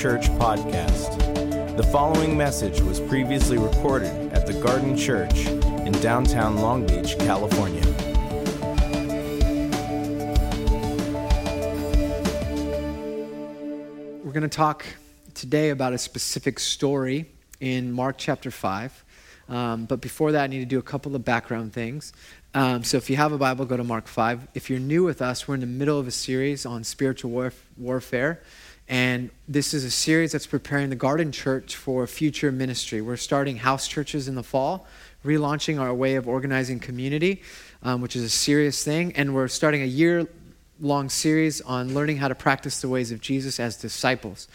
Church Podcast. The following message was previously recorded at the Garden Church in downtown Long Beach, California. We're going to talk today about a specific story in Mark chapter 5. Um, but before that, I need to do a couple of background things. Um, so if you have a Bible, go to Mark 5. If you're new with us, we're in the middle of a series on spiritual warf- warfare. And this is a series that's preparing the Garden Church for future ministry. We're starting house churches in the fall, relaunching our way of organizing community, um, which is a serious thing. And we're starting a year long series on learning how to practice the ways of Jesus as disciples.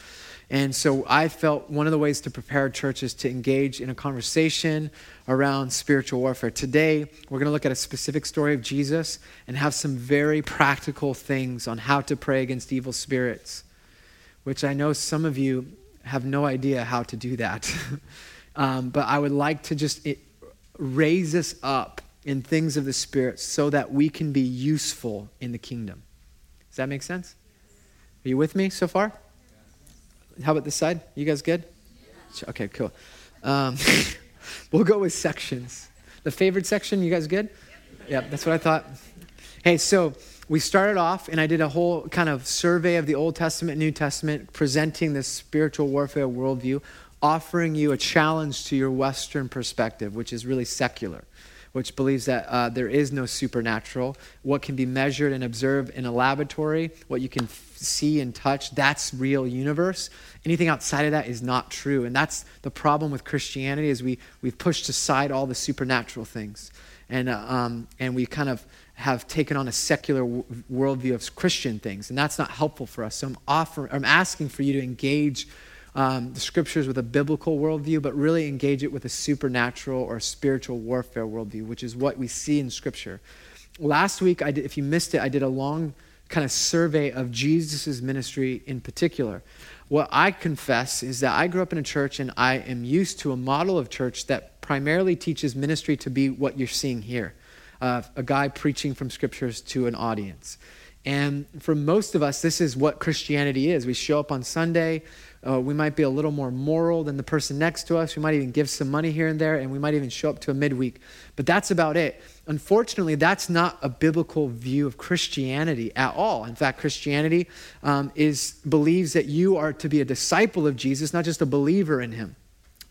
And so I felt one of the ways to prepare churches to engage in a conversation around spiritual warfare. Today, we're going to look at a specific story of Jesus and have some very practical things on how to pray against evil spirits which I know some of you have no idea how to do that. um, but I would like to just it, raise us up in things of the Spirit so that we can be useful in the kingdom. Does that make sense? Are you with me so far? How about this side? You guys good? Okay, cool. Um, we'll go with sections. The favorite section, you guys good? Yeah, that's what I thought. Hey, so we started off, and I did a whole kind of survey of the Old Testament, New Testament, presenting this spiritual warfare worldview, offering you a challenge to your Western perspective, which is really secular, which believes that uh, there is no supernatural. What can be measured and observed in a laboratory, what you can f- see and touch, that's real universe. Anything outside of that is not true. And that's the problem with Christianity is we, we've pushed aside all the supernatural things. And, uh, um, and we kind of have taken on a secular worldview of Christian things, and that's not helpful for us. So I'm offering, I'm asking for you to engage um, the scriptures with a biblical worldview, but really engage it with a supernatural or spiritual warfare worldview, which is what we see in Scripture. Last week, I did, if you missed it, I did a long kind of survey of Jesus' ministry in particular. What I confess is that I grew up in a church and I am used to a model of church that primarily teaches ministry to be what you're seeing here uh, a guy preaching from scriptures to an audience. And for most of us, this is what Christianity is. We show up on Sunday. Uh, we might be a little more moral than the person next to us. We might even give some money here and there, and we might even show up to a midweek. But that's about it. Unfortunately, that's not a biblical view of Christianity at all. In fact, Christianity um, is believes that you are to be a disciple of Jesus, not just a believer in Him.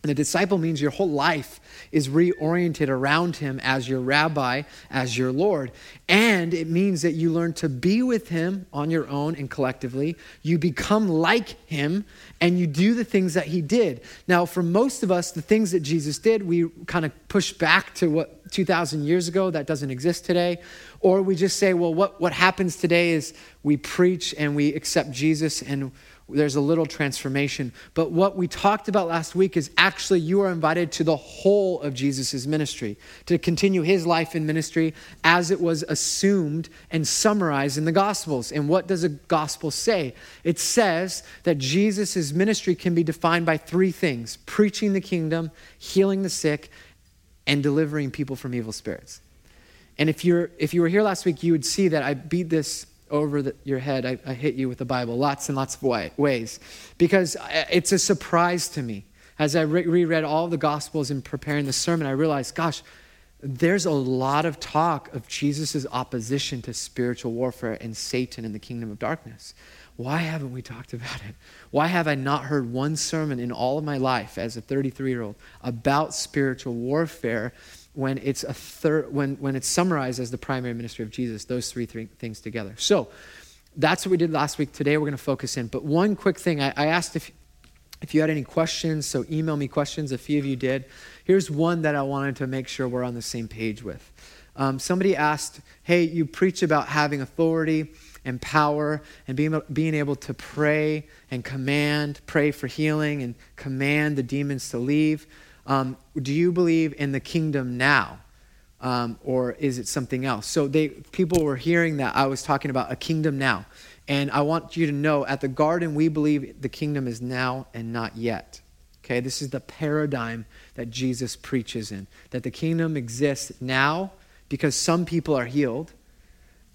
And a disciple means your whole life is reoriented around him as your rabbi, as your Lord. And it means that you learn to be with him on your own and collectively. You become like him and you do the things that he did. Now, for most of us, the things that Jesus did, we kind of push back to what 2,000 years ago that doesn't exist today. Or we just say, well, what, what happens today is we preach and we accept Jesus and there's a little transformation. But what we talked about last week is actually you are invited to the whole of Jesus' ministry, to continue his life in ministry as it was assumed and summarized in the Gospels. And what does a gospel say? It says that Jesus' ministry can be defined by three things preaching the kingdom, healing the sick, and delivering people from evil spirits. And if, you're, if you were here last week, you would see that I beat this over the, your head, I, I, hit you with the Bible lots and lots of way, ways because uh, it's a surprise to me. As I re- reread all the Gospels and preparing the sermon, I realized, gosh, there's a lot of talk of Jesus' opposition to spiritual warfare and Satan and the kingdom of darkness. Why haven't we talked about it? Why have I not heard one sermon in all of my life as a 33 year old about spiritual warfare when it's a third when when it's summarized as the primary ministry of Jesus, those three, three things together. So that's what we did last week. Today we're going to focus in. But one quick thing, I, I asked if if you had any questions, so email me questions. A few of you did. Here's one that I wanted to make sure we're on the same page with. Um, somebody asked, "Hey, you preach about having authority." and power and being, being able to pray and command, pray for healing and command the demons to leave. Um, do you believe in the kingdom now? Um, or is it something else? So they people were hearing that I was talking about a kingdom now. And I want you to know at the garden we believe the kingdom is now and not yet. Okay, this is the paradigm that Jesus preaches in. That the kingdom exists now because some people are healed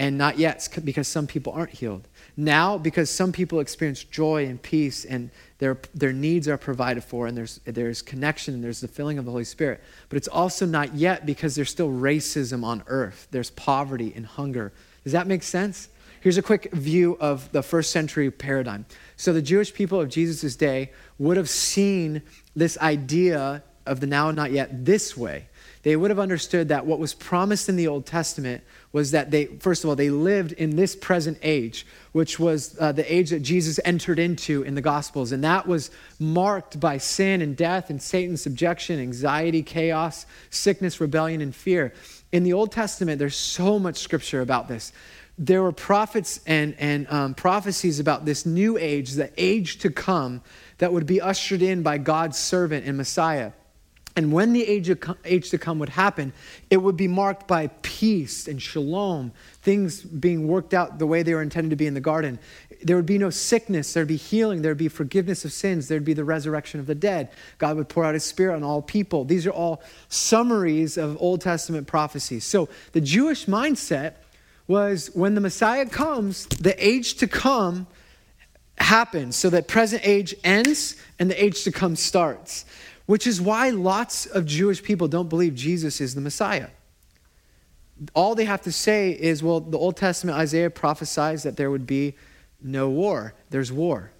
and not yet because some people aren't healed. Now, because some people experience joy and peace and their, their needs are provided for and there's, there's connection and there's the filling of the Holy Spirit. But it's also not yet because there's still racism on earth, there's poverty and hunger. Does that make sense? Here's a quick view of the first century paradigm. So, the Jewish people of Jesus' day would have seen this idea of the now and not yet this way. They would have understood that what was promised in the Old Testament was that they, first of all, they lived in this present age, which was uh, the age that Jesus entered into in the Gospels. And that was marked by sin and death and Satan's subjection, anxiety, chaos, sickness, rebellion, and fear. In the Old Testament, there's so much scripture about this. There were prophets and, and um, prophecies about this new age, the age to come, that would be ushered in by God's servant and Messiah. And when the age, of, age to come would happen, it would be marked by peace and shalom, things being worked out the way they were intended to be in the garden. There would be no sickness, there'd be healing, there'd be forgiveness of sins, there'd be the resurrection of the dead. God would pour out his spirit on all people. These are all summaries of Old Testament prophecies. So the Jewish mindset was when the Messiah comes, the age to come happens so that present age ends and the age to come starts which is why lots of Jewish people don't believe Jesus is the Messiah. All they have to say is, well, the Old Testament Isaiah prophesies that there would be no war. There's war.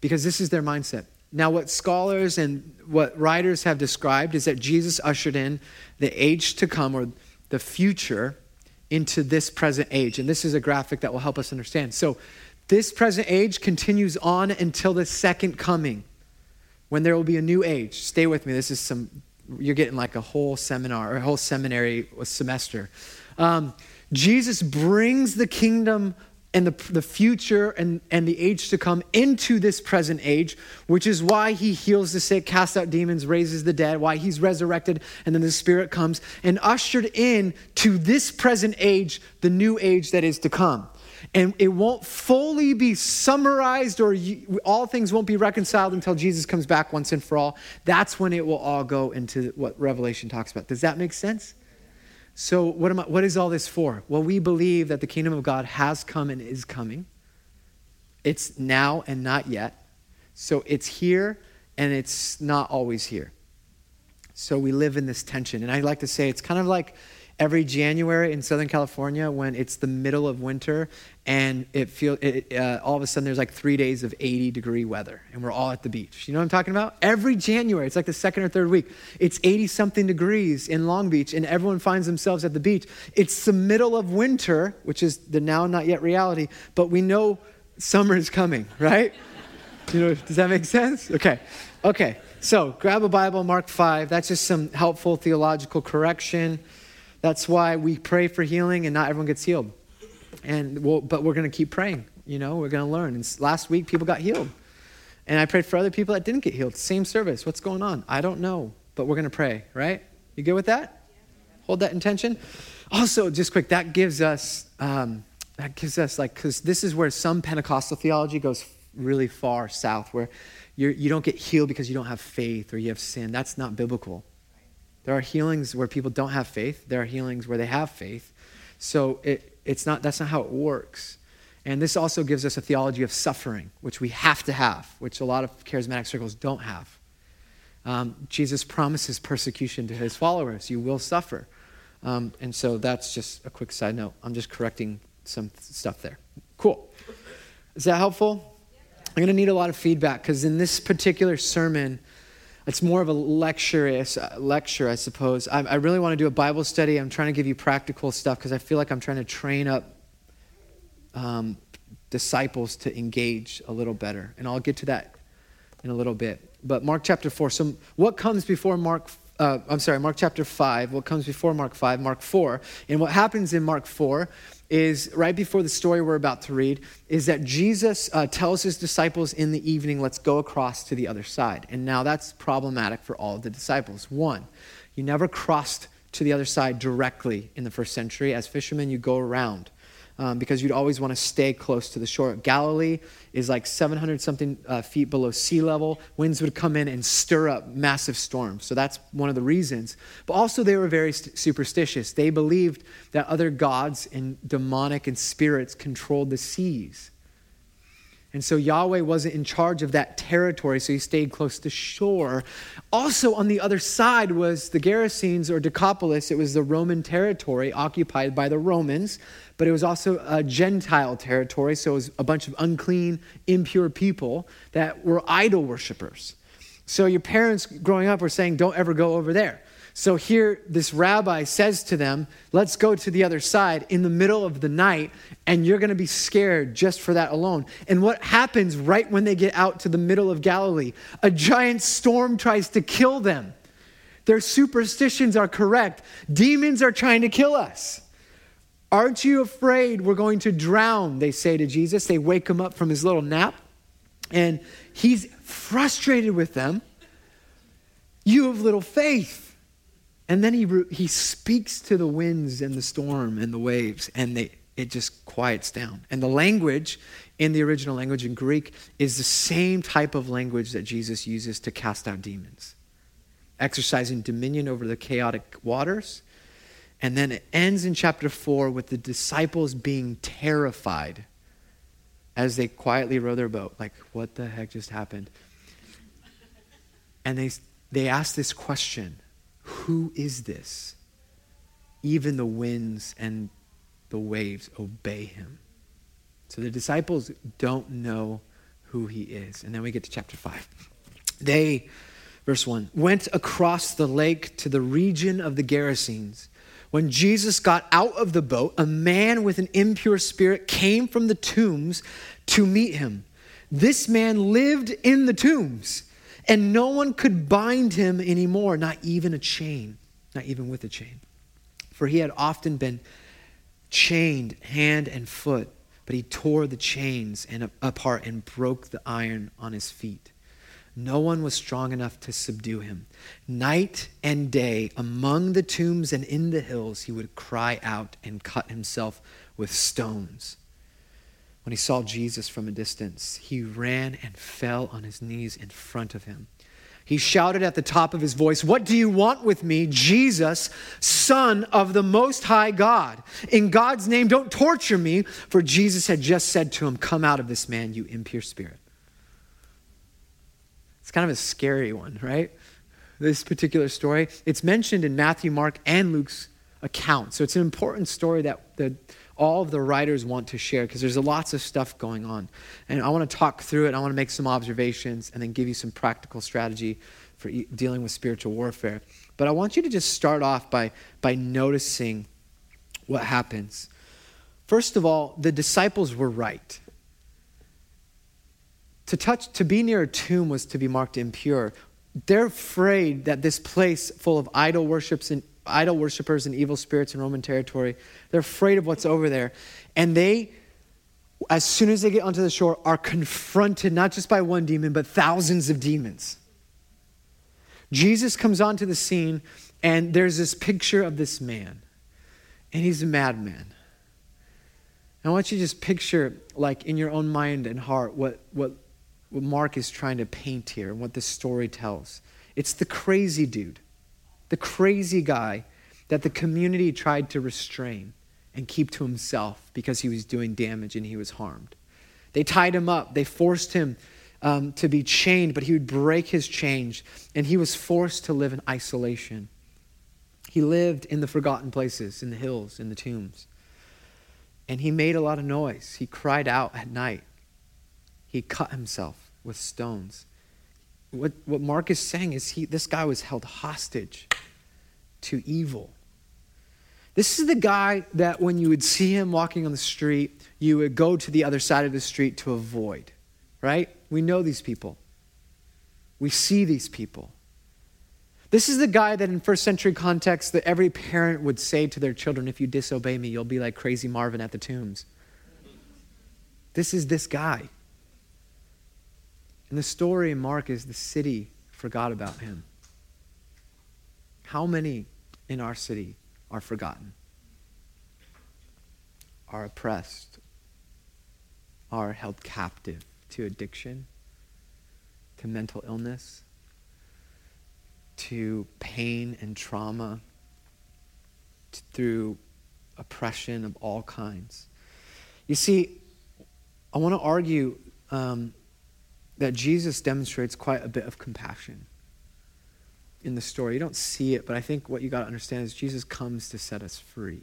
Because this is their mindset. Now, what scholars and what writers have described is that Jesus ushered in the age to come or the future into this present age. And this is a graphic that will help us understand. So, this present age continues on until the second coming when there will be a new age. Stay with me. This is some, you're getting like a whole seminar or a whole seminary semester. Um, Jesus brings the kingdom and the, the future and, and the age to come into this present age, which is why he heals the sick, casts out demons, raises the dead, why he's resurrected, and then the Spirit comes and ushered in to this present age, the new age that is to come and it won't fully be summarized or you, all things won't be reconciled until Jesus comes back once and for all. That's when it will all go into what Revelation talks about. Does that make sense? So, what, am I, what is all this for? Well, we believe that the kingdom of God has come and is coming. It's now and not yet. So, it's here and it's not always here. So, we live in this tension. And I like to say it's kind of like every January in Southern California when it's the middle of winter and it feels uh, all of a sudden there's like three days of 80 degree weather and we're all at the beach. You know what I'm talking about? Every January, it's like the second or third week. It's 80 something degrees in Long Beach and everyone finds themselves at the beach. It's the middle of winter, which is the now not yet reality, but we know summer is coming, right? you know, does that make sense? Okay. Okay. So grab a Bible, Mark 5. That's just some helpful theological correction. That's why we pray for healing and not everyone gets healed. And we'll, but we're going to keep praying. You know, we're going to learn. And last week, people got healed. And I prayed for other people that didn't get healed. Same service. What's going on? I don't know, but we're going to pray, right? You good with that? Hold that intention. Also, just quick, that gives us, um, that gives us like, because this is where some Pentecostal theology goes really far south, where you're, you do not get healed because you don't have faith or you have sin. That's not biblical. There are healings where people don't have faith. There are healings where they have faith. So it, it's not, that's not how it works. And this also gives us a theology of suffering, which we have to have, which a lot of charismatic circles don't have. Um, Jesus promises persecution to his followers. You will suffer. Um, and so that's just a quick side note. I'm just correcting some stuff there. Cool. Is that helpful? I'm going to need a lot of feedback because in this particular sermon, it's more of a lecture, lecture I suppose. I, I really want to do a Bible study. I'm trying to give you practical stuff because I feel like I'm trying to train up um, disciples to engage a little better. And I'll get to that in a little bit. But Mark chapter 4. So, what comes before Mark uh, I'm sorry, Mark chapter 5, what comes before Mark 5, Mark 4. And what happens in Mark 4 is right before the story we're about to read, is that Jesus uh, tells his disciples in the evening, let's go across to the other side. And now that's problematic for all of the disciples. One, you never crossed to the other side directly in the first century. As fishermen, you go around um, because you'd always want to stay close to the shore. Galilee is like 700 something uh, feet below sea level. Winds would come in and stir up massive storms. So that's one of the reasons. But also, they were very st- superstitious. They believed that other gods and demonic and spirits controlled the seas. And so Yahweh wasn't in charge of that territory, so he stayed close to shore. Also, on the other side was the Gerasenes or Decapolis. It was the Roman territory occupied by the Romans, but it was also a Gentile territory, so it was a bunch of unclean, impure people that were idol worshippers. So your parents growing up were saying, don't ever go over there. So here, this rabbi says to them, Let's go to the other side in the middle of the night, and you're going to be scared just for that alone. And what happens right when they get out to the middle of Galilee? A giant storm tries to kill them. Their superstitions are correct. Demons are trying to kill us. Aren't you afraid we're going to drown? They say to Jesus. They wake him up from his little nap, and he's frustrated with them. You have little faith. And then he, he speaks to the winds and the storm and the waves, and they, it just quiets down. And the language in the original language in Greek is the same type of language that Jesus uses to cast out demons, exercising dominion over the chaotic waters. And then it ends in chapter 4 with the disciples being terrified as they quietly row their boat. Like, what the heck just happened? And they, they ask this question who is this? Even the winds and the waves obey him. So the disciples don't know who he is. And then we get to chapter 5. They, verse 1, went across the lake to the region of the Gerasenes. When Jesus got out of the boat, a man with an impure spirit came from the tombs to meet him. This man lived in the tombs and no one could bind him anymore, not even a chain, not even with a chain. For he had often been chained hand and foot, but he tore the chains and apart and broke the iron on his feet. No one was strong enough to subdue him. Night and day, among the tombs and in the hills, he would cry out and cut himself with stones. When he saw Jesus from a distance, he ran and fell on his knees in front of him. He shouted at the top of his voice, What do you want with me, Jesus, Son of the Most High God? In God's name, don't torture me. For Jesus had just said to him, Come out of this man, you impure spirit. It's kind of a scary one, right? This particular story. It's mentioned in Matthew, Mark, and Luke's account. So it's an important story that the, all of the writers want to share because there's lots of stuff going on. And I want to talk through it. I want to make some observations and then give you some practical strategy for e- dealing with spiritual warfare. But I want you to just start off by, by noticing what happens. First of all, the disciples were right. To touch, to be near a tomb was to be marked impure. They're afraid that this place full of idol worships and idol worshippers and evil spirits in Roman territory, they're afraid of what's over there. And they, as soon as they get onto the shore, are confronted not just by one demon, but thousands of demons. Jesus comes onto the scene, and there's this picture of this man, and he's a madman. I want you to just picture, like in your own mind and heart, what, what, what Mark is trying to paint here and what this story tells. It's the crazy dude the crazy guy that the community tried to restrain and keep to himself because he was doing damage and he was harmed. They tied him up, they forced him um, to be chained, but he would break his chains and he was forced to live in isolation. He lived in the forgotten places, in the hills, in the tombs. And he made a lot of noise. He cried out at night. He cut himself with stones what, what Mark is saying is he, this guy was held hostage to evil. This is the guy that when you would see him walking on the street, you would go to the other side of the street to avoid, right? We know these people. We see these people. This is the guy that in first century context that every parent would say to their children, if you disobey me, you'll be like crazy Marvin at the tombs. This is this guy. And the story in Mark is the city forgot about him. How many in our city are forgotten, are oppressed, are held captive to addiction, to mental illness, to pain and trauma, to, through oppression of all kinds? You see, I want to argue um, that Jesus demonstrates quite a bit of compassion in the story. You don't see it, but I think what you got to understand is Jesus comes to set us free.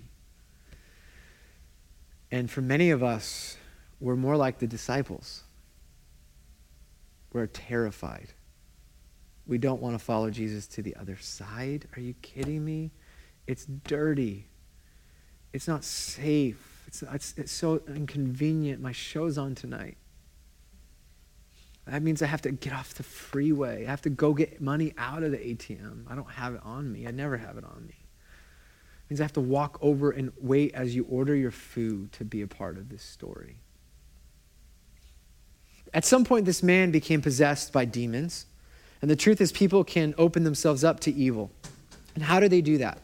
And for many of us, we're more like the disciples. We're terrified. We don't want to follow Jesus to the other side. Are you kidding me? It's dirty. It's not safe. It's, it's, it's so inconvenient. My show's on tonight. That means I have to get off the freeway. I have to go get money out of the ATM. I don't have it on me. I never have it on me. It means I have to walk over and wait as you order your food to be a part of this story. At some point, this man became possessed by demons. And the truth is, people can open themselves up to evil. And how do they do that?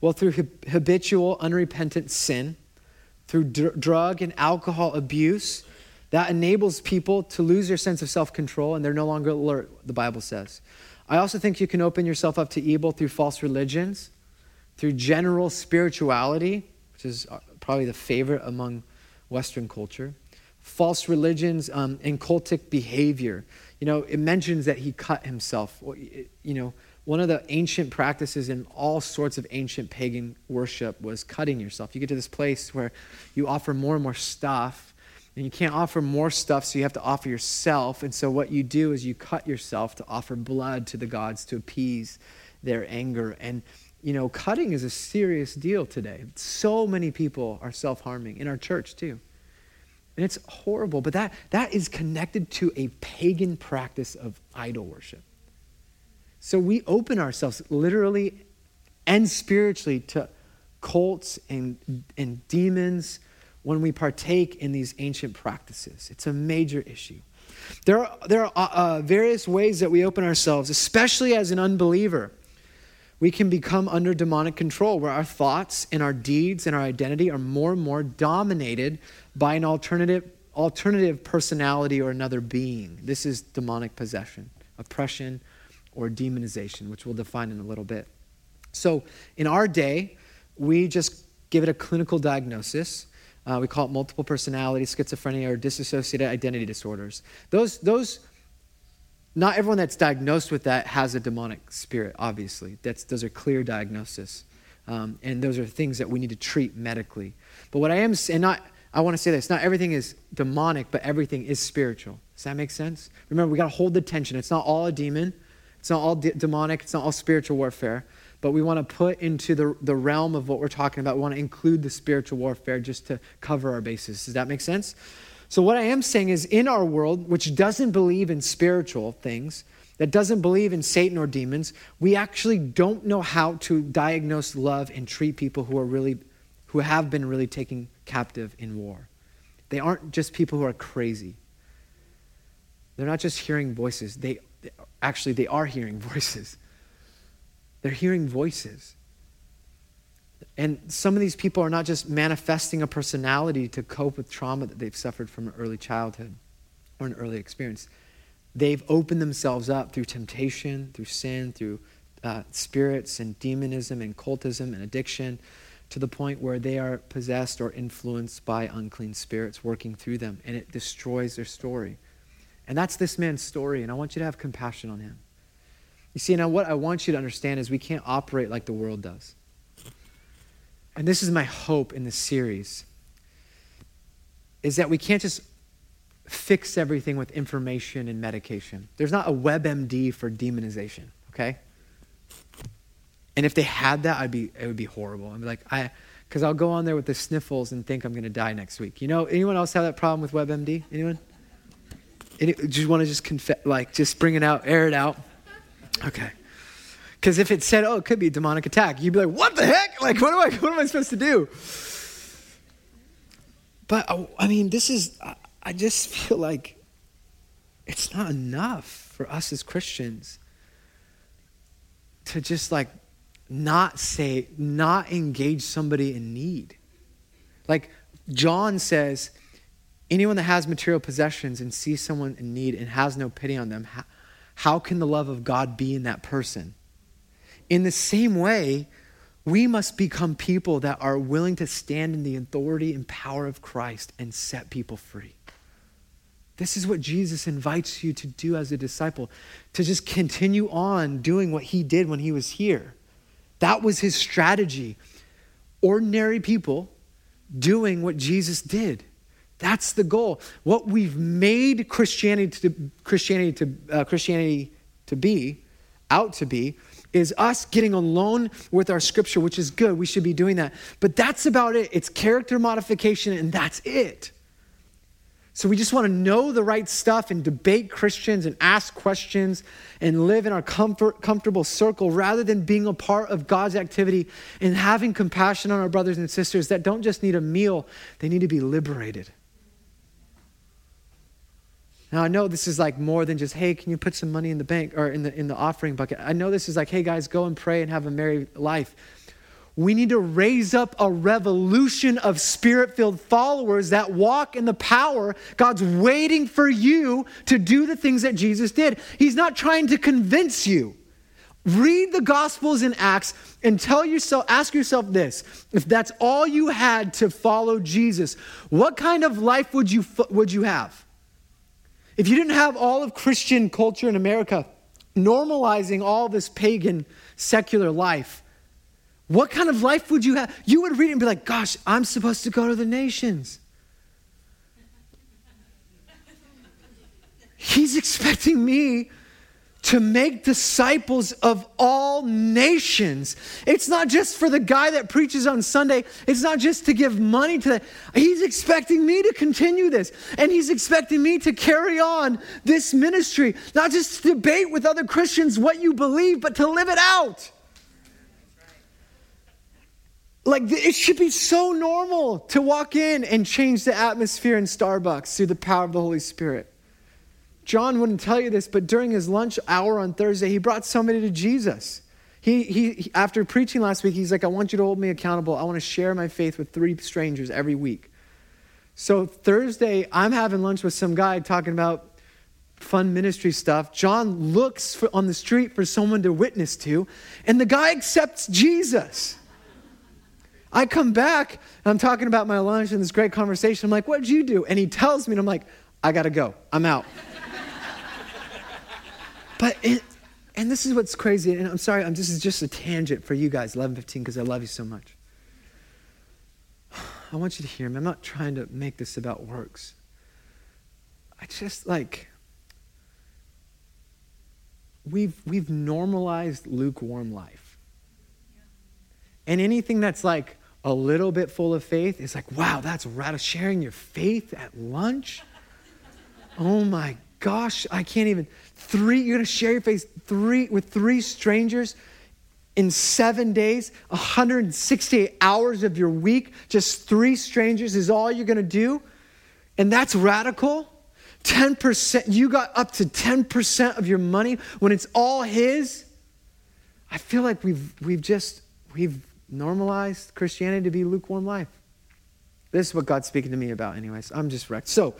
Well, through habitual, unrepentant sin, through dr- drug and alcohol abuse, that enables people to lose their sense of self control and they're no longer alert, the Bible says. I also think you can open yourself up to evil through false religions, through general spirituality, which is uh, probably the favorite among Western culture, false religions, um, and cultic behavior. You know, it mentions that he cut himself. You know, one of the ancient practices in all sorts of ancient pagan worship was cutting yourself. You get to this place where you offer more and more stuff and you can't offer more stuff, so you have to offer yourself. And so, what you do is you cut yourself to offer blood to the gods to appease their anger. And, you know, cutting is a serious deal today. So many people are self harming in our church, too. And it's horrible, but that, that is connected to a pagan practice of idol worship. So, we open ourselves literally and spiritually to cults and, and demons when we partake in these ancient practices. It's a major issue. There are, there are uh, uh, various ways that we open ourselves, especially as an unbeliever. We can become under demonic control where our thoughts and our deeds and our identity are more and more dominated by an alternative, alternative personality or another being. This is demonic possession, oppression, or demonization, which we'll define in a little bit. So, in our day, we just give it a clinical diagnosis. Uh, we call it multiple personality, schizophrenia, or dissociative identity disorders. Those, those, not everyone that's diagnosed with that has a demonic spirit, obviously. That's, those are clear diagnoses. Um, and those are things that we need to treat medically. But what I am, and not, I want to say this not everything is demonic, but everything is spiritual. Does that make sense? Remember, we got to hold the tension. It's not all a demon, it's not all de- demonic, it's not all spiritual warfare. But we want to put into the, the realm of what we're talking about, we want to include the spiritual warfare just to cover our bases. Does that make sense? So, what I am saying is, in our world, which doesn't believe in spiritual things, that doesn't believe in Satan or demons, we actually don't know how to diagnose, love, and treat people who are really, who have been really taken captive in war. They aren't just people who are crazy. They're not just hearing voices. They actually they are hearing voices. They're hearing voices. And some of these people are not just manifesting a personality to cope with trauma that they've suffered from an early childhood or an early experience. They've opened themselves up through temptation, through sin, through uh, spirits and demonism and cultism and addiction to the point where they are possessed or influenced by unclean spirits working through them, and it destroys their story. And that's this man's story, and I want you to have compassion on him. You see, now what I want you to understand is we can't operate like the world does. And this is my hope in this series is that we can't just fix everything with information and medication. There's not a WebMD for demonization, okay? And if they had that, I'd be it would be horrible. I'd be like, I because I'll go on there with the sniffles and think I'm going to die next week. You know, anyone else have that problem with WebMD? Anyone? Any, do you want to just confess, like, just bring it out, air it out? Okay. Because if it said, oh, it could be a demonic attack, you'd be like, what the heck? Like, what am I, what am I supposed to do? But, oh, I mean, this is, I just feel like it's not enough for us as Christians to just like not say, not engage somebody in need. Like John says, anyone that has material possessions and sees someone in need and has no pity on them, how, how can the love of God be in that person? In the same way, we must become people that are willing to stand in the authority and power of Christ and set people free. This is what Jesus invites you to do as a disciple, to just continue on doing what he did when he was here. That was his strategy. Ordinary people doing what Jesus did. That's the goal. What we've made Christianity to, Christianity to, uh, Christianity to be, out to be, is us getting alone with our scripture, which is good. We should be doing that. But that's about it. It's character modification, and that's it. So we just want to know the right stuff and debate Christians and ask questions and live in our comfort, comfortable circle rather than being a part of God's activity and having compassion on our brothers and sisters that don't just need a meal, they need to be liberated. Now I know this is like more than just, hey, can you put some money in the bank or in the in the offering bucket? I know this is like, hey guys, go and pray and have a merry life. We need to raise up a revolution of spirit filled followers that walk in the power. God's waiting for you to do the things that Jesus did. He's not trying to convince you. Read the Gospels and Acts and tell yourself, ask yourself this if that's all you had to follow Jesus, what kind of life would you, would you have? If you didn't have all of Christian culture in America normalizing all this pagan secular life, what kind of life would you have? You would read it and be like, gosh, I'm supposed to go to the nations. He's expecting me to make disciples of all nations. It's not just for the guy that preaches on Sunday, it's not just to give money to that. He's expecting me to continue this, and he's expecting me to carry on this ministry, not just to debate with other Christians what you believe, but to live it out. Like, it should be so normal to walk in and change the atmosphere in Starbucks through the power of the Holy Spirit. John wouldn't tell you this, but during his lunch hour on Thursday, he brought somebody to Jesus. He, he, after preaching last week, he's like, I want you to hold me accountable. I want to share my faith with three strangers every week. So Thursday, I'm having lunch with some guy talking about fun ministry stuff. John looks for, on the street for someone to witness to, and the guy accepts Jesus. I come back, and I'm talking about my lunch and this great conversation. I'm like, What did you do? And he tells me, and I'm like, I gotta go. I'm out. But it, and this is what's crazy, and I'm sorry, I'm, this is just a tangent for you guys, 1115, because I love you so much. I want you to hear me. I'm not trying to make this about works. I just like we've we've normalized lukewarm life. And anything that's like a little bit full of faith is like, wow, that's radical. Sharing your faith at lunch. Oh my gosh, I can't even. Three, you're gonna share your faith three with three strangers in seven days, 168 hours of your week, just three strangers is all you're gonna do? And that's radical? 10%, you got up to 10% of your money when it's all his? I feel like we've, we've just, we've normalized Christianity to be lukewarm life. This is what God's speaking to me about, anyways. I'm just wrecked. So,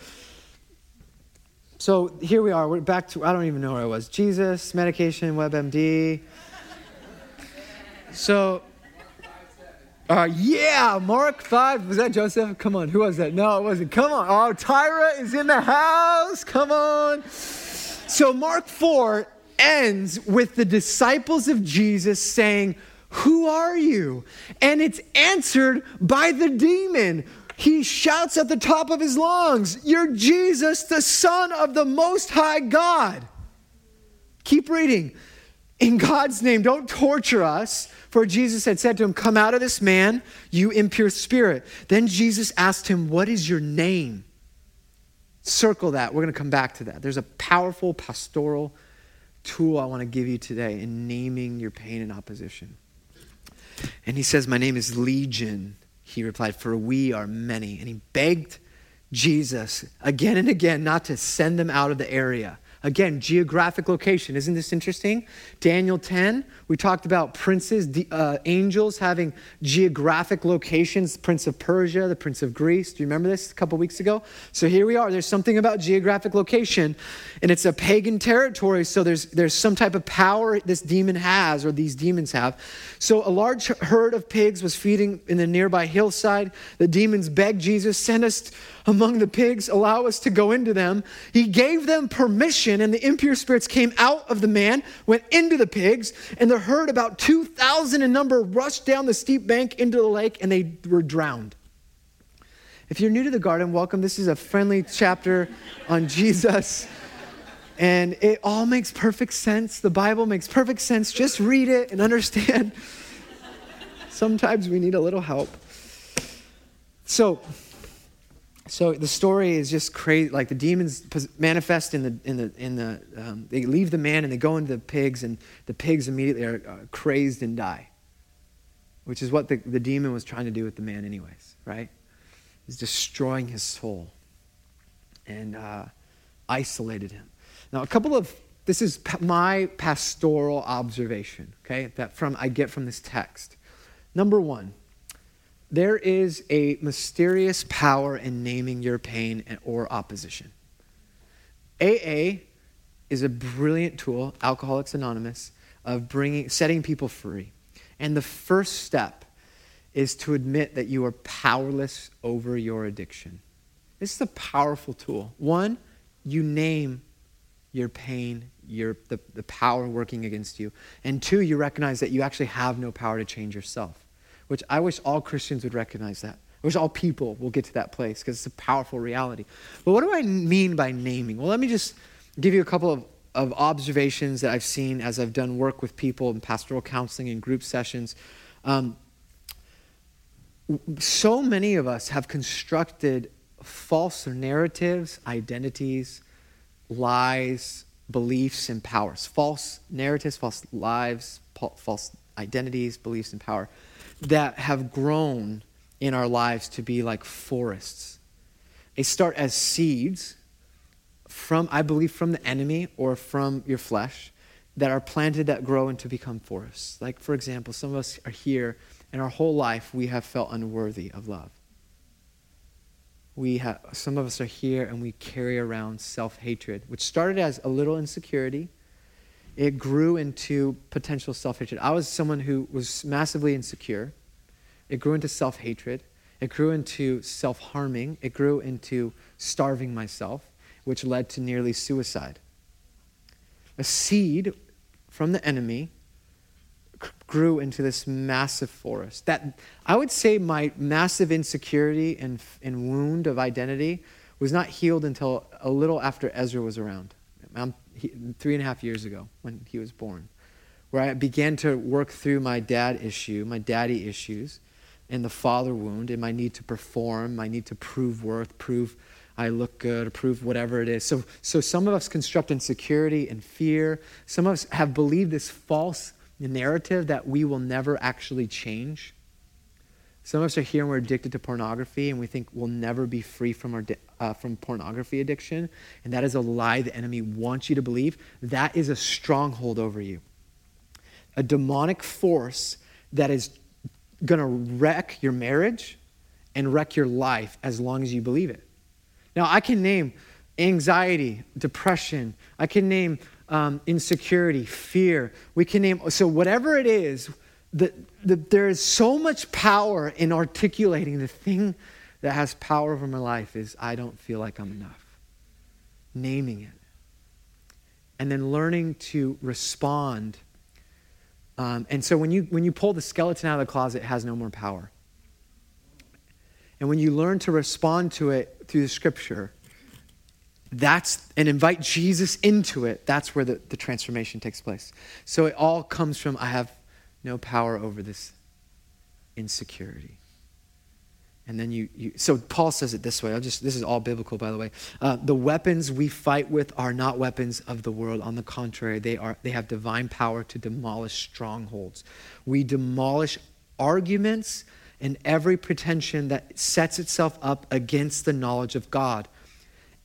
so here we are. We're back to, I don't even know where I was. Jesus, medication, WebMD. So, uh, yeah, Mark 5. Was that Joseph? Come on, who was that? No, it wasn't. Come on. Oh, Tyra is in the house. Come on. So, Mark 4 ends with the disciples of Jesus saying, Who are you? And it's answered by the demon. He shouts at the top of his lungs, You're Jesus, the Son of the Most High God. Keep reading. In God's name, don't torture us. For Jesus had said to him, Come out of this man, you impure spirit. Then Jesus asked him, What is your name? Circle that. We're going to come back to that. There's a powerful pastoral tool I want to give you today in naming your pain and opposition. And he says, My name is Legion. He replied, For we are many. And he begged Jesus again and again not to send them out of the area. Again, geographic location. Isn't this interesting? Daniel 10, we talked about princes, uh, angels having geographic locations. Prince of Persia, the Prince of Greece. Do you remember this a couple weeks ago? So here we are. There's something about geographic location, and it's a pagan territory. So there's, there's some type of power this demon has, or these demons have. So a large herd of pigs was feeding in the nearby hillside. The demons begged Jesus, send us among the pigs, allow us to go into them. He gave them permission, and the impure spirits came out of the man, went into the pigs, and the herd, about 2,000 in number, rushed down the steep bank into the lake, and they were drowned. If you're new to the garden, welcome. This is a friendly chapter on Jesus. And it all makes perfect sense. The Bible makes perfect sense. Just read it and understand. Sometimes we need a little help. So, so the story is just crazy. Like the demons manifest in the in the in the um, they leave the man and they go into the pigs and the pigs immediately are crazed and die. Which is what the, the demon was trying to do with the man, anyways. Right? He's destroying his soul and uh, isolated him. Now, a couple of this is my pastoral observation. Okay, that from I get from this text. Number one there is a mysterious power in naming your pain or opposition. AA is a brilliant tool, Alcoholics Anonymous, of bringing, setting people free. And the first step is to admit that you are powerless over your addiction. This is a powerful tool. One, you name your pain, your, the, the power working against you. And two, you recognize that you actually have no power to change yourself which I wish all Christians would recognize that. I wish all people will get to that place because it's a powerful reality. But what do I mean by naming? Well, let me just give you a couple of, of observations that I've seen as I've done work with people in pastoral counseling and group sessions. Um, so many of us have constructed false narratives, identities, lies, beliefs, and powers. False narratives, false lives, false identities, beliefs, and power that have grown in our lives to be like forests. They start as seeds from, I believe, from the enemy or from your flesh that are planted that grow and to become forests. Like, for example, some of us are here and our whole life we have felt unworthy of love. we have, some of us are here and we carry around self hatred, which started as a little insecurity. It grew into potential self hatred. I was someone who was massively insecure. It grew into self hatred. It grew into self harming. It grew into starving myself, which led to nearly suicide. A seed from the enemy grew into this massive forest. That I would say my massive insecurity and, and wound of identity was not healed until a little after Ezra was around, I'm, he, three and a half years ago when he was born, where I began to work through my dad issue, my daddy issues, and the father wound, and my need to perform, my need to prove worth, prove I look good, prove whatever it is. So, so some of us construct insecurity and fear. Some of us have believed this false narrative that we will never actually change. Some of us are here and we're addicted to pornography and we think we'll never be free from, our, uh, from pornography addiction. And that is a lie the enemy wants you to believe. That is a stronghold over you. A demonic force that is going to wreck your marriage and wreck your life as long as you believe it. Now, I can name anxiety, depression, I can name um, insecurity, fear. We can name, so whatever it is, the, the, there is so much power in articulating the thing that has power over my life is I don't feel like I'm enough. Naming it. And then learning to respond. Um, and so when you, when you pull the skeleton out of the closet, it has no more power. And when you learn to respond to it through the scripture, that's and invite Jesus into it, that's where the, the transformation takes place. So it all comes from I have no power over this insecurity. And then you, you so Paul says it this way. I'll just this is all biblical, by the way. Uh, the weapons we fight with are not weapons of the world. On the contrary, they are they have divine power to demolish strongholds. We demolish arguments and every pretension that sets itself up against the knowledge of God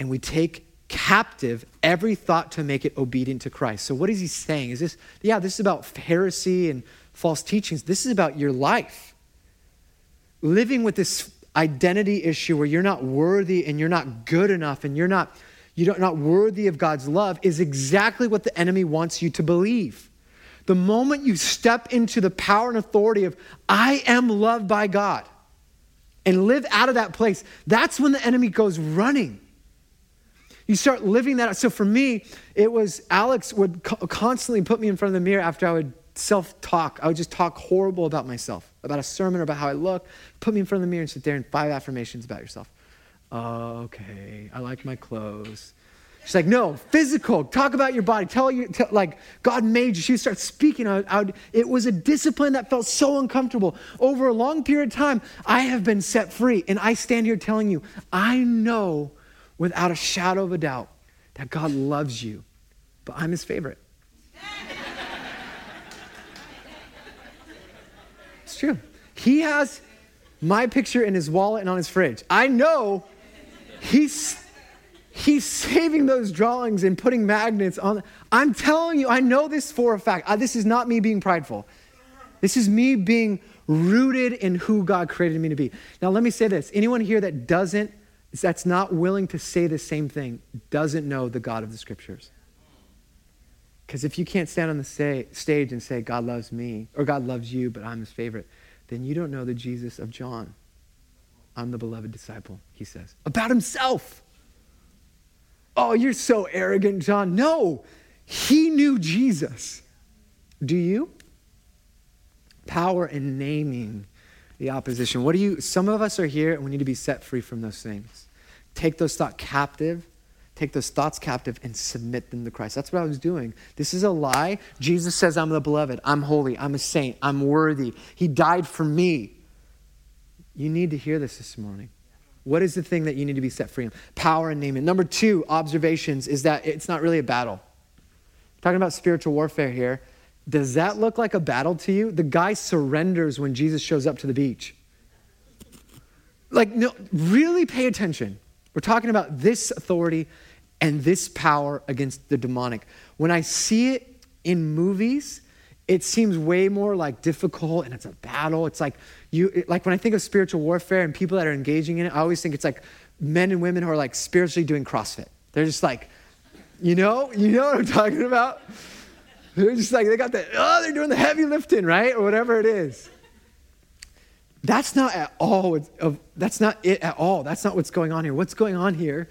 and we take captive every thought to make it obedient to Christ. So, what is he saying? Is this, yeah, this is about heresy and false teachings. This is about your life. Living with this identity issue where you're not worthy and you're not good enough and you're not, you're not worthy of God's love is exactly what the enemy wants you to believe. The moment you step into the power and authority of, I am loved by God, and live out of that place, that's when the enemy goes running. You start living that. So for me, it was Alex would co- constantly put me in front of the mirror after I would self talk. I would just talk horrible about myself, about a sermon, about how I look. Put me in front of the mirror and sit there and five affirmations about yourself. Okay, I like my clothes. She's like, no, physical. Talk about your body. Tell you, tell, like, God made you. She would start speaking. I, I would, it was a discipline that felt so uncomfortable. Over a long period of time, I have been set free. And I stand here telling you, I know without a shadow of a doubt that God loves you, but I'm his favorite. True. He has my picture in his wallet and on his fridge. I know he's he's saving those drawings and putting magnets on. I'm telling you, I know this for a fact. I, this is not me being prideful. This is me being rooted in who God created me to be. Now, let me say this anyone here that doesn't that's not willing to say the same thing doesn't know the God of the scriptures. Because if you can't stand on the say, stage and say, God loves me, or God loves you, but I'm his favorite, then you don't know the Jesus of John. I'm the beloved disciple, he says, about himself. Oh, you're so arrogant, John. No, he knew Jesus. Do you? Power in naming the opposition. What do you, some of us are here and we need to be set free from those things. Take those thoughts captive, take those thoughts captive and submit them to Christ. That's what I was doing. This is a lie. Jesus says, I'm the beloved, I'm holy, I'm a saint, I'm worthy. He died for me. You need to hear this this morning. What is the thing that you need to be set free from? Power and naming. Number two, observations, is that it's not really a battle. talking about spiritual warfare here. Does that look like a battle to you? The guy surrenders when Jesus shows up to the beach. Like, no, really pay attention. We're talking about this authority and this power against the demonic. When I see it in movies, it seems way more like difficult and it's a battle. It's like you, it, like when I think of spiritual warfare and people that are engaging in it, I always think it's like men and women who are like spiritually doing CrossFit. They're just like, you know, you know what I'm talking about? They're just like, they got the, oh, they're doing the heavy lifting, right? Or whatever it is. That's not at all, that's not it at all. That's not what's going on here. What's going on here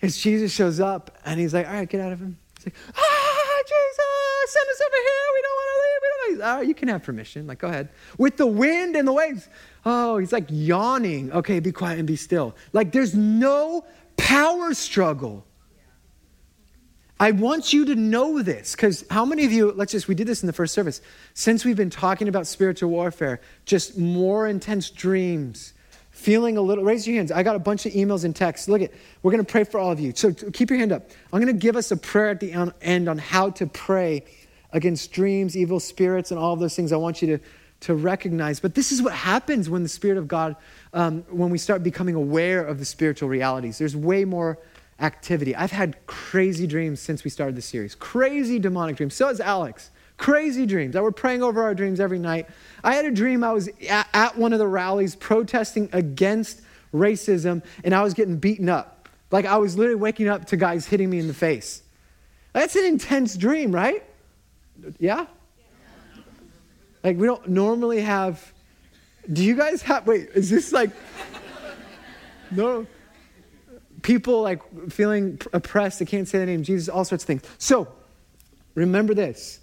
is Jesus shows up and he's like, all right, get out of him. He's like, ah, Jesus, send us over here. We don't want to leave. We don't to All right, you can have permission. Like, go ahead. With the wind and the waves. Oh, he's like yawning. Okay, be quiet and be still. Like, there's no power struggle. I want you to know this because how many of you, let's just, we did this in the first service, since we've been talking about spiritual warfare, just more intense dreams, feeling a little, raise your hands. I got a bunch of emails and texts. Look at, we're going to pray for all of you. So keep your hand up. I'm going to give us a prayer at the end on how to pray against dreams, evil spirits, and all of those things I want you to, to recognize. But this is what happens when the Spirit of God, um, when we start becoming aware of the spiritual realities. There's way more activity. I've had crazy dreams since we started the series. Crazy demonic dreams. So has Alex. Crazy dreams. I were praying over our dreams every night. I had a dream I was at, at one of the rallies protesting against racism and I was getting beaten up. Like I was literally waking up to guys hitting me in the face. That's an intense dream, right? Yeah? Like we don't normally have do you guys have wait, is this like no people like feeling oppressed, they can't say the name Jesus, all sorts of things. So remember this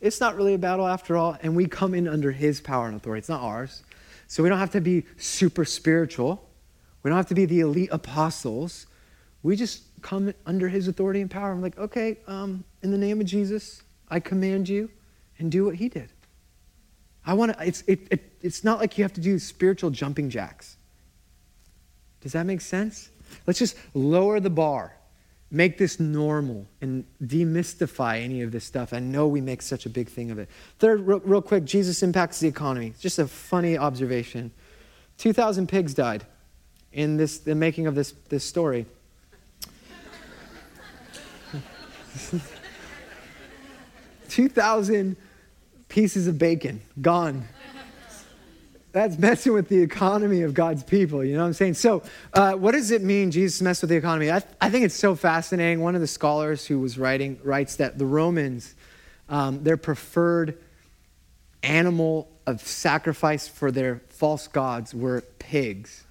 it's not really a battle after all, and we come in under his power and authority. It's not ours. So we don't have to be super spiritual, we don't have to be the elite apostles. We just come under his authority and power. I'm like, okay, um, in the name of Jesus, I command you and do what he did. I want to, it's, it, it, it's not like you have to do spiritual jumping jacks. Does that make sense? Let's just lower the bar, make this normal, and demystify any of this stuff. I know we make such a big thing of it. Third, real, real quick Jesus impacts the economy. Just a funny observation 2,000 pigs died in this, the making of this, this story. Two thousand pieces of bacon gone that's messing with the economy of God's people. You know what I'm saying? So, uh, what does it mean, Jesus messed with the economy? I, I, think it's so fascinating. One of the scholars who was writing writes that the Romans, um, their preferred animal of sacrifice for their false gods were pigs.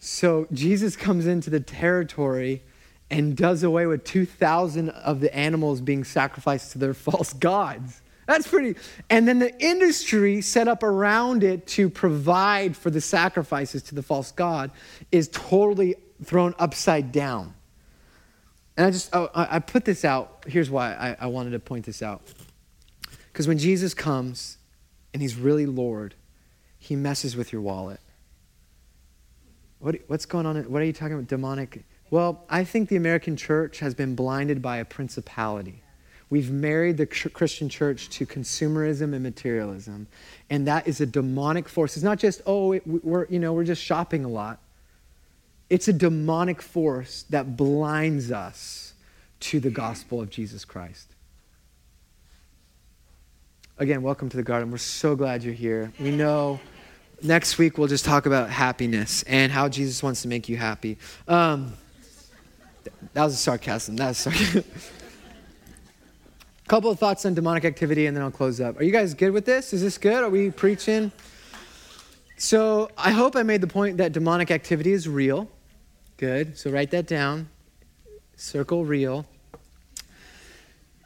So, Jesus comes into the territory and does away with 2,000 of the animals being sacrificed to their false gods. That's pretty. And then the industry set up around it to provide for the sacrifices to the false god is totally thrown upside down. And I just, oh, I put this out. Here's why I, I wanted to point this out. Because when Jesus comes and he's really Lord, he messes with your wallet. What, what's going on? What are you talking about? Demonic? Well, I think the American church has been blinded by a principality. We've married the Christian church to consumerism and materialism. And that is a demonic force. It's not just, oh, it, we're, you know, we're just shopping a lot. It's a demonic force that blinds us to the gospel of Jesus Christ. Again, welcome to the garden. We're so glad you're here. We know next week we'll just talk about happiness and how Jesus wants to make you happy. Um, that was a sarcasm. That was sarcasm. couple of thoughts on demonic activity and then I'll close up. Are you guys good with this? Is this good? Are we preaching? So I hope I made the point that demonic activity is real. Good. So write that down. Circle real.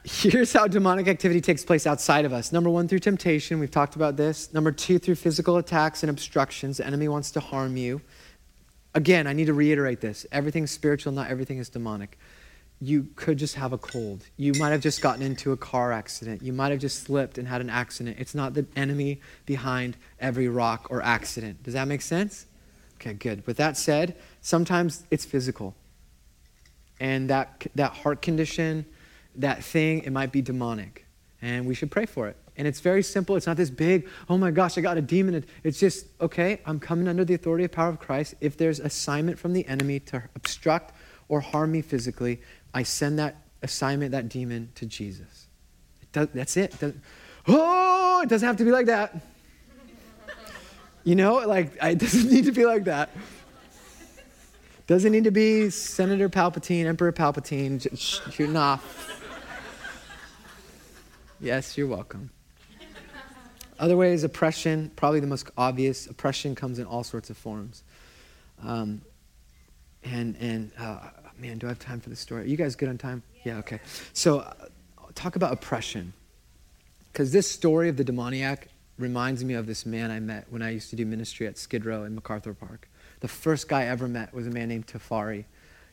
Here's how demonic activity takes place outside of us. Number one, through temptation. We've talked about this. Number two, through physical attacks and obstructions. The enemy wants to harm you. Again, I need to reiterate this everything's spiritual, not everything is demonic you could just have a cold. You might have just gotten into a car accident. You might have just slipped and had an accident. It's not the enemy behind every rock or accident. Does that make sense? Okay, good. With that said, sometimes it's physical. And that, that heart condition, that thing, it might be demonic. And we should pray for it. And it's very simple. It's not this big, oh my gosh, I got a demon. It's just, okay, I'm coming under the authority and power of Christ. If there's assignment from the enemy to obstruct or harm me physically, I send that assignment, that demon, to Jesus. It does, that's it. it oh, it doesn't have to be like that. You know, like, it doesn't need to be like that. Doesn't need to be Senator Palpatine, Emperor Palpatine. You're not. Yes, you're welcome. Other ways, oppression, probably the most obvious. Oppression comes in all sorts of forms. Um, and, and uh, man, do I have time for the story? Are you guys good on time? Yeah, okay. So, uh, talk about oppression. Because this story of the demoniac reminds me of this man I met when I used to do ministry at Skid Row in MacArthur Park. The first guy I ever met was a man named Tafari.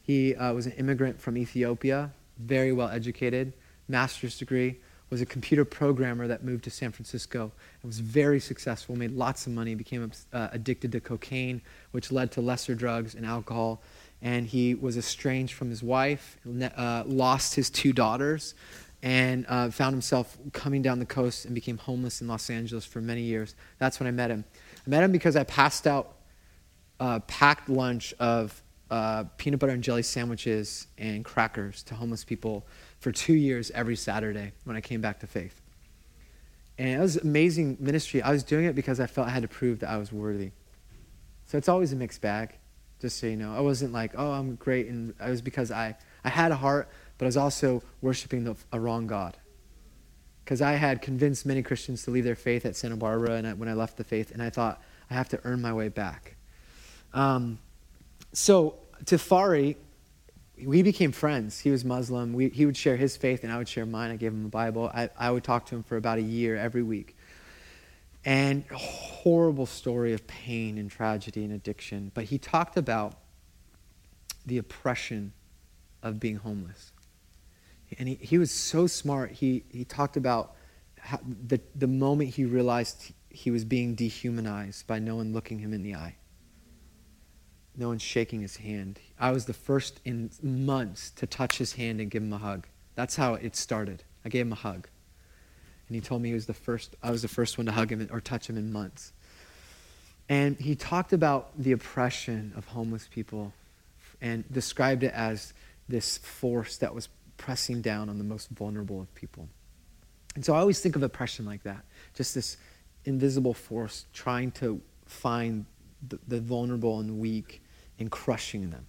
He uh, was an immigrant from Ethiopia, very well educated, master's degree, was a computer programmer that moved to San Francisco and was very successful, made lots of money, became uh, addicted to cocaine, which led to lesser drugs and alcohol. And he was estranged from his wife, uh, lost his two daughters, and uh, found himself coming down the coast and became homeless in Los Angeles for many years. That's when I met him. I met him because I passed out a packed lunch of uh, peanut butter and jelly sandwiches and crackers to homeless people for two years every Saturday when I came back to faith. And it was amazing ministry. I was doing it because I felt I had to prove that I was worthy. So it's always a mixed bag, just so you know. I wasn't like, oh, I'm great. And it was because I, I had a heart, but I was also worshiping the, a wrong God. Because I had convinced many Christians to leave their faith at Santa Barbara and I, when I left the faith, and I thought, I have to earn my way back. Um, so Tafari we became friends. He was Muslim. We, he would share his faith, and I would share mine. I gave him a Bible. I, I would talk to him for about a year every week. And a horrible story of pain and tragedy and addiction. But he talked about the oppression of being homeless. And he, he was so smart. He, he talked about how, the, the moment he realized he was being dehumanized by no one looking him in the eye no one shaking his hand. I was the first in months to touch his hand and give him a hug. That's how it started. I gave him a hug. And he told me he was the first, I was the first one to hug him or touch him in months. And he talked about the oppression of homeless people and described it as this force that was pressing down on the most vulnerable of people. And so I always think of oppression like that just this invisible force trying to find the, the vulnerable and weak and crushing them.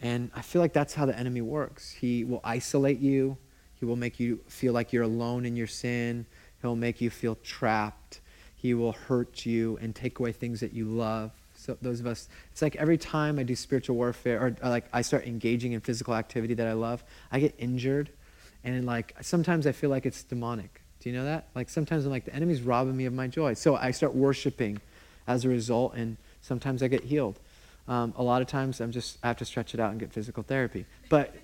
And I feel like that's how the enemy works. He will isolate you, he will make you feel like you're alone in your sin, he'll make you feel trapped, he will hurt you and take away things that you love. So those of us, it's like every time I do spiritual warfare or, or like I start engaging in physical activity that I love, I get injured, and like sometimes I feel like it's demonic. Do you know that? Like sometimes I'm like the enemy's robbing me of my joy, so I start worshiping as a result, and sometimes I get healed. Um, a lot of times I'm just, I have to stretch it out and get physical therapy. But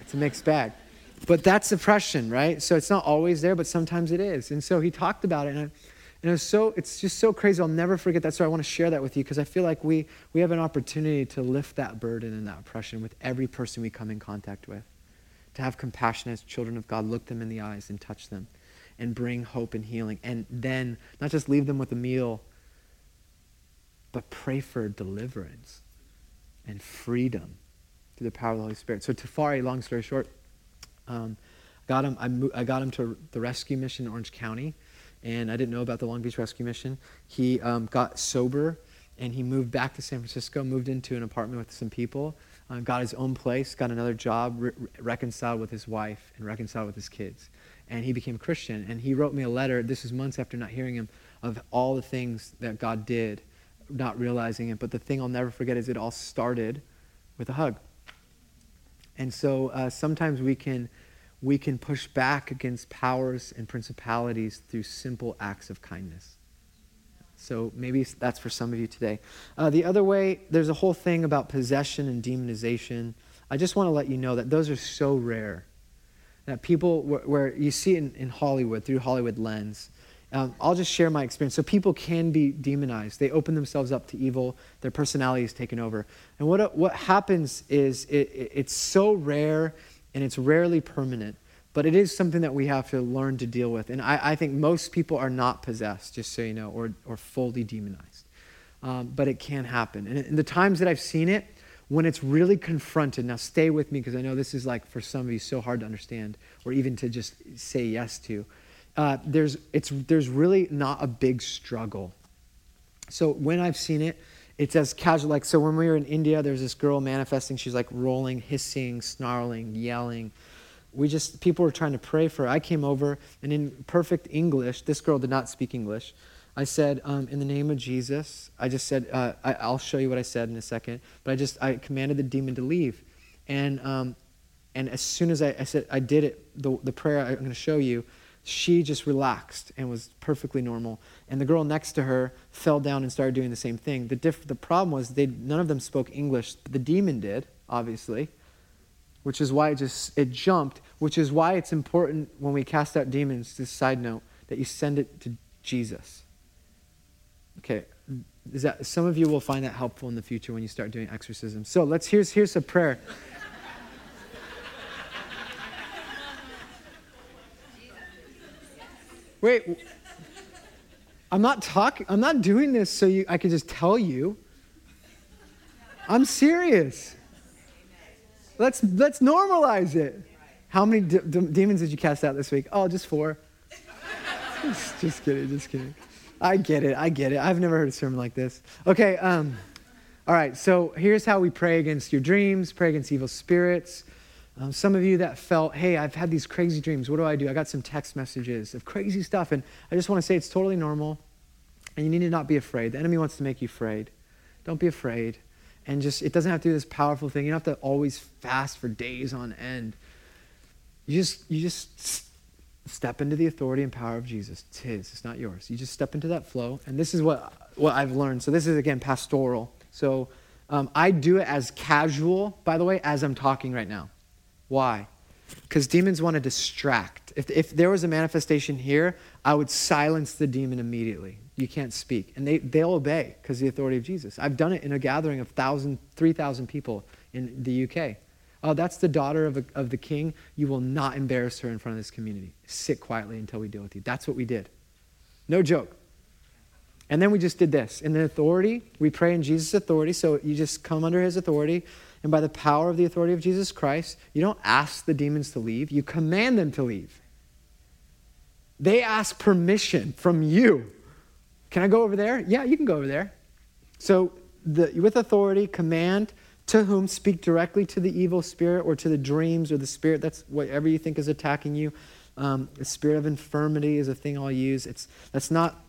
it's a mixed bag. But that's oppression, right? So it's not always there, but sometimes it is. And so he talked about it. And, I, and it was so, it's just so crazy. I'll never forget that. So I want to share that with you because I feel like we, we have an opportunity to lift that burden and that oppression with every person we come in contact with. To have compassion as children of God, look them in the eyes and touch them and bring hope and healing. And then not just leave them with a meal but pray for deliverance and freedom through the power of the Holy Spirit. So Tafari, long story short, um, got him. I, mo- I, got him to the rescue mission in Orange County, and I didn't know about the Long Beach Rescue Mission. He um, got sober, and he moved back to San Francisco, moved into an apartment with some people, uh, got his own place, got another job, re- reconciled with his wife, and reconciled with his kids. And he became a Christian. And he wrote me a letter. This was months after not hearing him of all the things that God did not realizing it. But the thing I'll never forget is it all started with a hug. And so uh, sometimes we can, we can push back against powers and principalities through simple acts of kindness. So maybe that's for some of you today. Uh, the other way, there's a whole thing about possession and demonization. I just want to let you know that those are so rare. That people, where, where you see it in, in Hollywood, through Hollywood lens, um, I'll just share my experience. So people can be demonized. They open themselves up to evil. Their personality is taken over. And what, what happens is it, it, it's so rare and it's rarely permanent, but it is something that we have to learn to deal with. And I, I think most people are not possessed, just so you know, or, or fully demonized. Um, but it can happen. And in the times that I've seen it, when it's really confronted, now stay with me because I know this is like for some of you so hard to understand or even to just say yes to uh, there's, it's, there's really not a big struggle. So when I've seen it, it's as casual. Like, so when we were in India, there was this girl manifesting. She's like rolling, hissing, snarling, yelling. We just, people were trying to pray for her. I came over, and in perfect English, this girl did not speak English. I said, um, in the name of Jesus, I just said, uh, I, will show you what I said in a second, but I just, I commanded the demon to leave. And, um, and as soon as I, I said, I did it, the, the prayer I'm going to show you, she just relaxed and was perfectly normal. And the girl next to her fell down and started doing the same thing. The, diff- the problem was they, none of them spoke English. The demon did, obviously, which is why it just it jumped, which is why it's important when we cast out demons, this side note, that you send it to Jesus. Okay, is that, some of you will find that helpful in the future when you start doing exorcisms. So let's here's here's a prayer. Wait, I'm not talking. I'm not doing this so you, I can just tell you. I'm serious. Let's let's normalize it. How many d- d- demons did you cast out this week? Oh, just four. just, just kidding. Just kidding. I get it. I get it. I've never heard a sermon like this. Okay. Um, all right. So here's how we pray against your dreams, pray against evil spirits. Um, some of you that felt, hey, I've had these crazy dreams. What do I do? I got some text messages of crazy stuff. And I just want to say it's totally normal. And you need to not be afraid. The enemy wants to make you afraid. Don't be afraid. And just, it doesn't have to be this powerful thing. You don't have to always fast for days on end. You just, you just step into the authority and power of Jesus. It's his, it's not yours. You just step into that flow. And this is what, what I've learned. So this is, again, pastoral. So um, I do it as casual, by the way, as I'm talking right now. Why? Because demons want to distract. If, if there was a manifestation here, I would silence the demon immediately. You can't speak. And they, they'll obey because the authority of Jesus. I've done it in a gathering of 3,000 people in the UK. Oh, that's the daughter of, a, of the king. You will not embarrass her in front of this community. Sit quietly until we deal with you. That's what we did. No joke. And then we just did this. In the authority, we pray in Jesus' authority. So you just come under his authority. And by the power of the authority of Jesus Christ, you don't ask the demons to leave, you command them to leave. They ask permission from you. Can I go over there? Yeah, you can go over there. So, the, with authority, command to whom speak directly to the evil spirit or to the dreams or the spirit that's whatever you think is attacking you. Um, the spirit of infirmity is a thing I'll use. It's that's not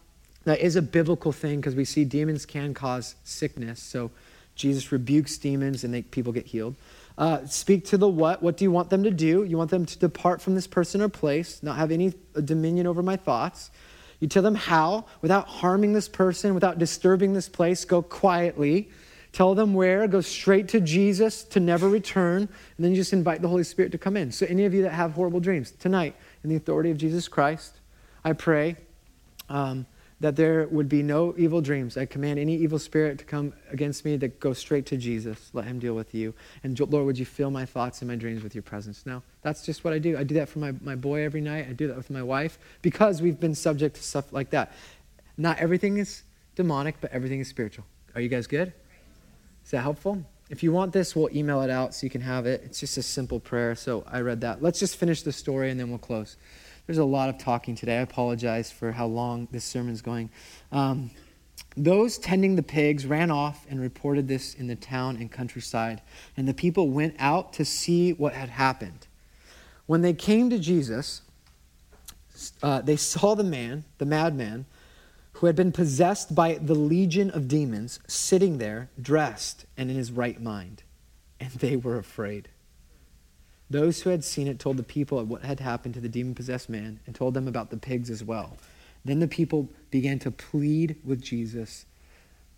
that is a biblical thing because we see demons can cause sickness. So Jesus rebukes demons and they, people get healed. Uh, speak to the what. What do you want them to do? You want them to depart from this person or place, not have any dominion over my thoughts. You tell them how, without harming this person, without disturbing this place, go quietly. Tell them where, go straight to Jesus to never return, and then you just invite the Holy Spirit to come in. So, any of you that have horrible dreams, tonight, in the authority of Jesus Christ, I pray um, that there would be no evil dreams. I command any evil spirit to come against me that go straight to Jesus. Let him deal with you. And Lord, would you fill my thoughts and my dreams with your presence? Now, that's just what I do. I do that for my, my boy every night. I do that with my wife because we've been subject to stuff like that. Not everything is demonic, but everything is spiritual. Are you guys good? Is that helpful? If you want this, we'll email it out so you can have it. It's just a simple prayer. So I read that. Let's just finish the story and then we'll close. There's a lot of talking today. I apologize for how long this sermon's going. Um, those tending the pigs ran off and reported this in the town and countryside, and the people went out to see what had happened. When they came to Jesus, uh, they saw the man, the madman, who had been possessed by the legion of demons, sitting there, dressed and in his right mind. And they were afraid. Those who had seen it told the people of what had happened to the demon possessed man and told them about the pigs as well. Then the people began to plead with Jesus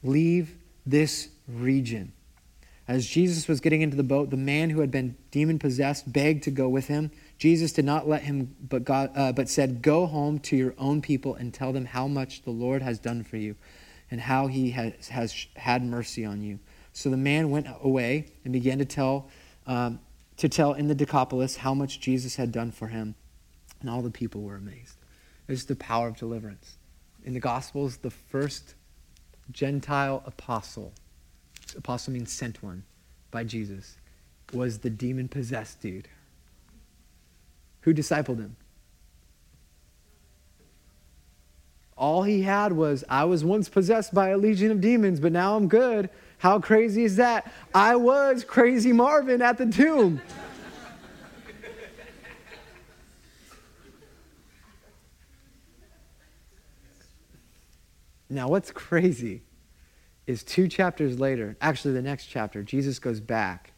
Leave this region. As Jesus was getting into the boat, the man who had been demon possessed begged to go with him. Jesus did not let him, but, uh, but said, Go home to your own people and tell them how much the Lord has done for you and how he has, has had mercy on you. So the man went away and began to tell um, to tell in the Decapolis how much Jesus had done for him. And all the people were amazed. It's the power of deliverance. In the Gospels, the first Gentile apostle, apostle means sent one by Jesus, was the demon possessed dude. Who discipled him? All he had was, I was once possessed by a legion of demons, but now I'm good. How crazy is that? I was crazy Marvin at the tomb. now, what's crazy is two chapters later, actually, the next chapter, Jesus goes back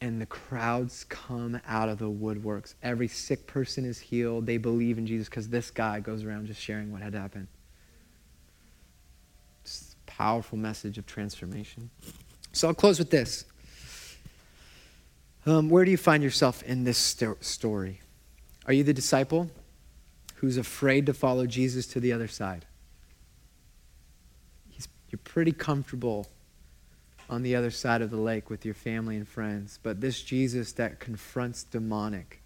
and the crowds come out of the woodworks. Every sick person is healed. They believe in Jesus because this guy goes around just sharing what had happened. Powerful message of transformation. So I'll close with this. Um, where do you find yourself in this st- story? Are you the disciple who's afraid to follow Jesus to the other side? He's, you're pretty comfortable on the other side of the lake with your family and friends. But this Jesus that confronts demonic,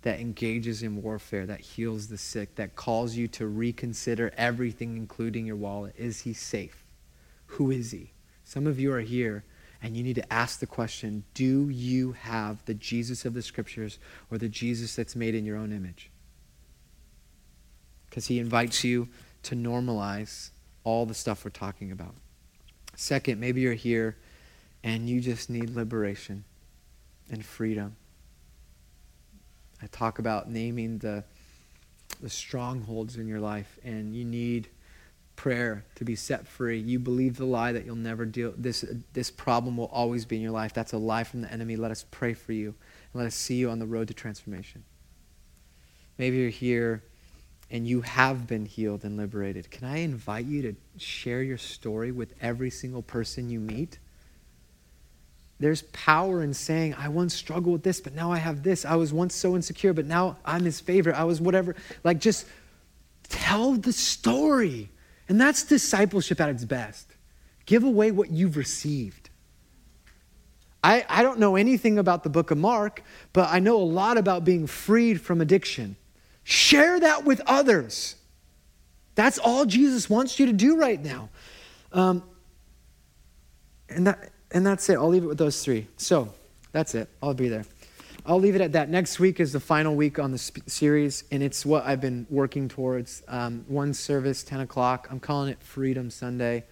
that engages in warfare, that heals the sick, that calls you to reconsider everything, including your wallet, is he safe? Who is he? Some of you are here and you need to ask the question do you have the Jesus of the scriptures or the Jesus that's made in your own image? Because he invites you to normalize all the stuff we're talking about. Second, maybe you're here and you just need liberation and freedom. I talk about naming the, the strongholds in your life, and you need prayer to be set free. You believe the lie that you'll never deal this this problem will always be in your life. That's a lie from the enemy. Let us pray for you and let us see you on the road to transformation. Maybe you're here and you have been healed and liberated, can I invite you to share your story with every single person you meet? There's power in saying, I once struggled with this, but now I have this. I was once so insecure, but now I'm his favorite. I was whatever. Like, just tell the story. And that's discipleship at its best. Give away what you've received. I, I don't know anything about the book of Mark, but I know a lot about being freed from addiction. Share that with others. That's all Jesus wants you to do right now. Um, and, that, and that's it. I'll leave it with those three. So that's it. I'll be there. I'll leave it at that. Next week is the final week on the sp- series, and it's what I've been working towards. Um, one service, 10 o'clock. I'm calling it Freedom Sunday.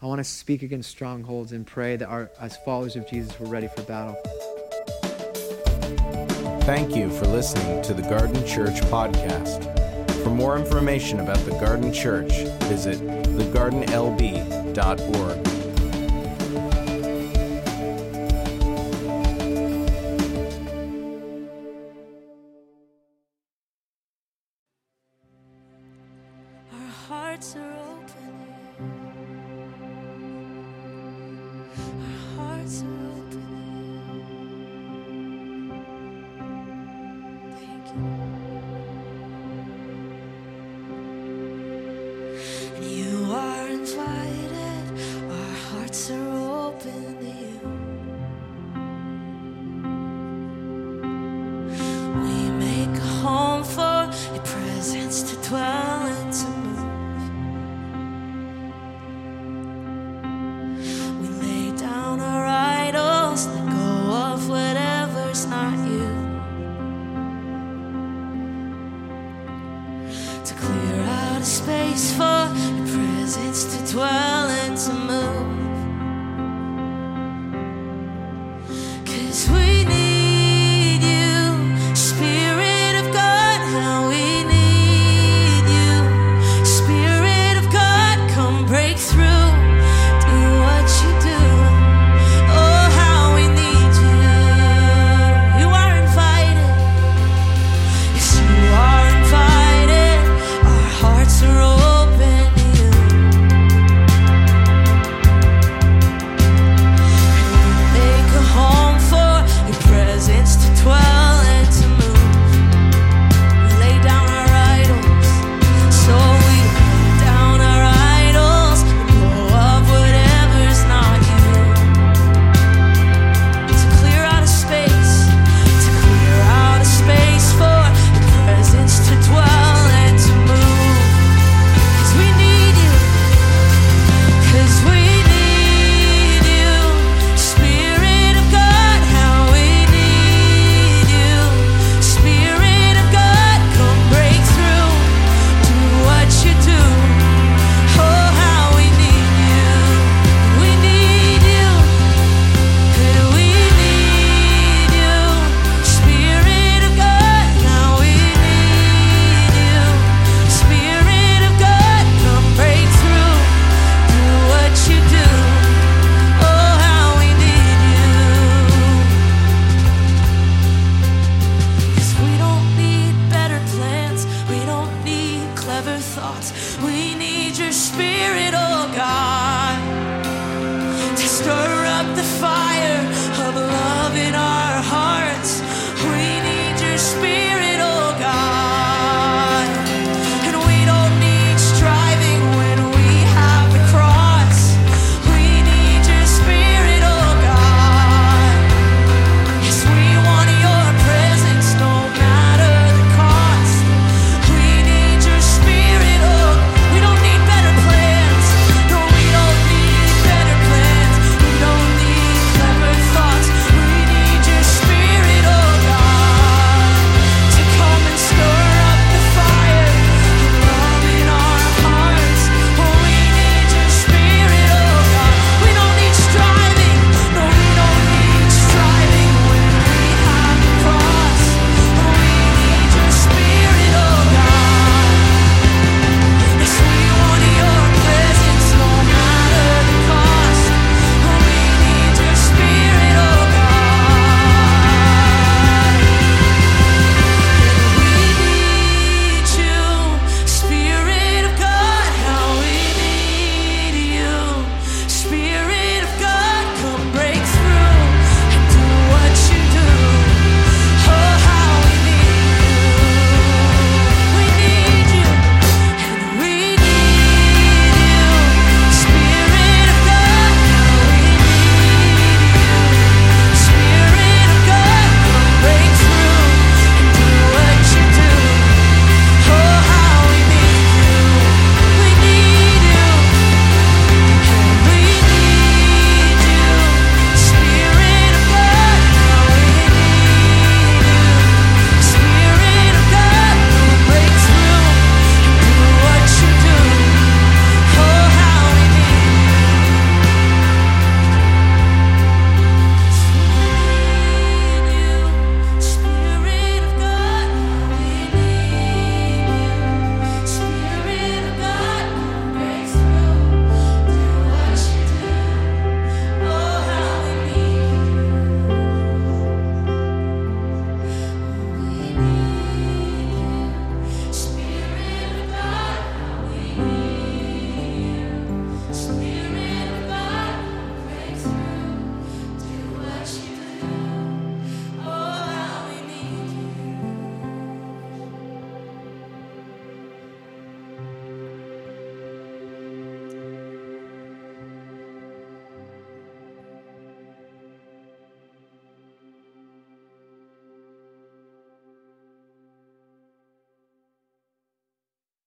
I want to speak against strongholds and pray that our, as followers of Jesus, we're ready for battle. Thank you for listening to the Garden Church podcast. For more information about the Garden Church, visit thegardenlb.org. hearts.